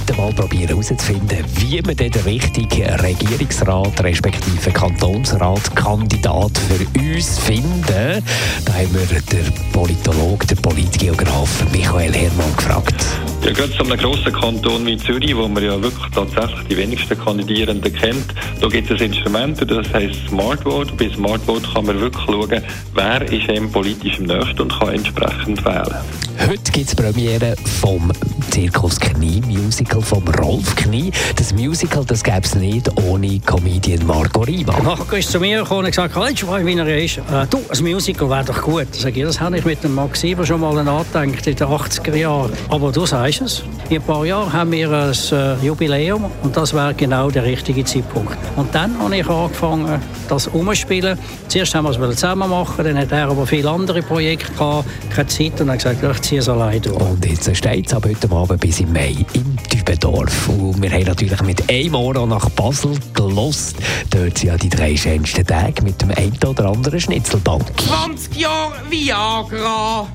heute mal probieren herauszufinden, wie man den richtigen Regierungsrat respektive Kantonsratkandidat für uns finden. Da haben wir den Politologen, den Politgeograf Michael Herrmann gefragt. Ja, gerade so einem grossen Kanton wie Zürich, wo man ja wirklich tatsächlich die wenigsten Kandidierenden kennt, da gibt es Instrumente, das heisst Smart Vote. Bei Smart Vote kann man wirklich schauen, wer ist einem politisch am nächsten und kann entsprechend wählen. Heute gibt es Premiere vom Zirkus Knie Musical vom Rolf Knie. Das Musical das gäbe es nicht ohne Comedian Marco Rima. Marco ist zu mir gekommen und gesagt, weißt du, wie er ist? Äh, du, ein Musical wäre doch gut. Sag ich, das habe ich mit dem Max Sieber schon mal nachgedacht in den 80er Jahren. Aber du sagst es, in ein paar Jahren haben wir ein äh, Jubiläum und das wäre genau der richtige Zeitpunkt. Und dann habe ich angefangen, das umzuspielen. Zuerst haben wir es zusammen machen, dann hat er aber viele andere Projekte gehabt, keine Zeit und hat gesagt, ich ziehe es allein durch. Und jetzt steht es ab heute Abend bis im Mai in Dübendorf. Und wir haben natürlich mit einem Ohr nach Basel gelost. Dort sind ja die drei schönsten Tage mit dem einen oder anderen Schnitzelbank. 20 Jahre Viagra.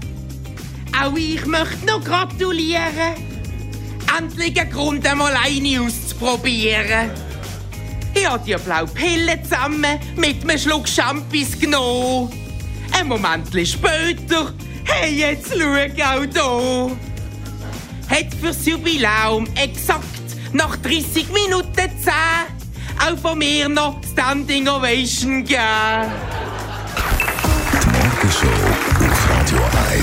Auch ich möchte noch gratulieren. Endlich ein Grund, einmal eine auszuprobieren. Ich habe die blaue Pille zusammen mit einem Schluck Champis genommen. Ein Moment später, hey, jetzt schau auch da. Hat fürs Jubiläum exakt nach 30 Minuten 10 auch von mir noch Standing Ovation gegeben. Die Morgenshow auf Radio 1.